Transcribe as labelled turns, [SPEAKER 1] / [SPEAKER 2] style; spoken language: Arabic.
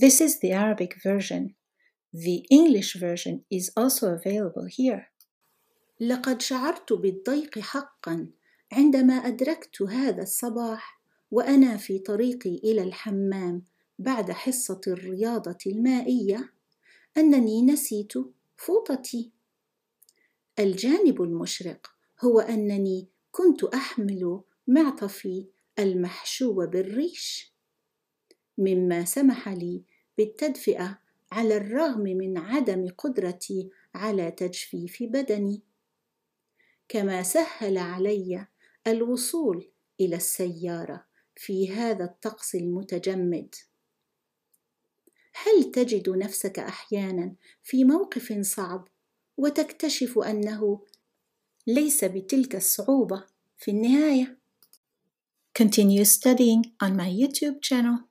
[SPEAKER 1] This is the Arabic version. The English version is also available here.
[SPEAKER 2] لقد شعرت بالضيق حقا عندما أدركت هذا الصباح وأنا في طريقي إلى الحمام بعد حصة الرياضة المائية أنني نسيت فوطتي. الجانب المشرق هو أنني كنت أحمل معطفي المحشو بالريش مما سمح لي بالتدفئة على الرغم من عدم قدرتي على تجفيف بدني. كما سهل علي الوصول إلى السيارة في هذا الطقس المتجمد. هل تجد نفسك أحيانا في موقف صعب وتكتشف أنه ليس بتلك الصعوبة في النهاية؟
[SPEAKER 1] Continue studying on my YouTube channel.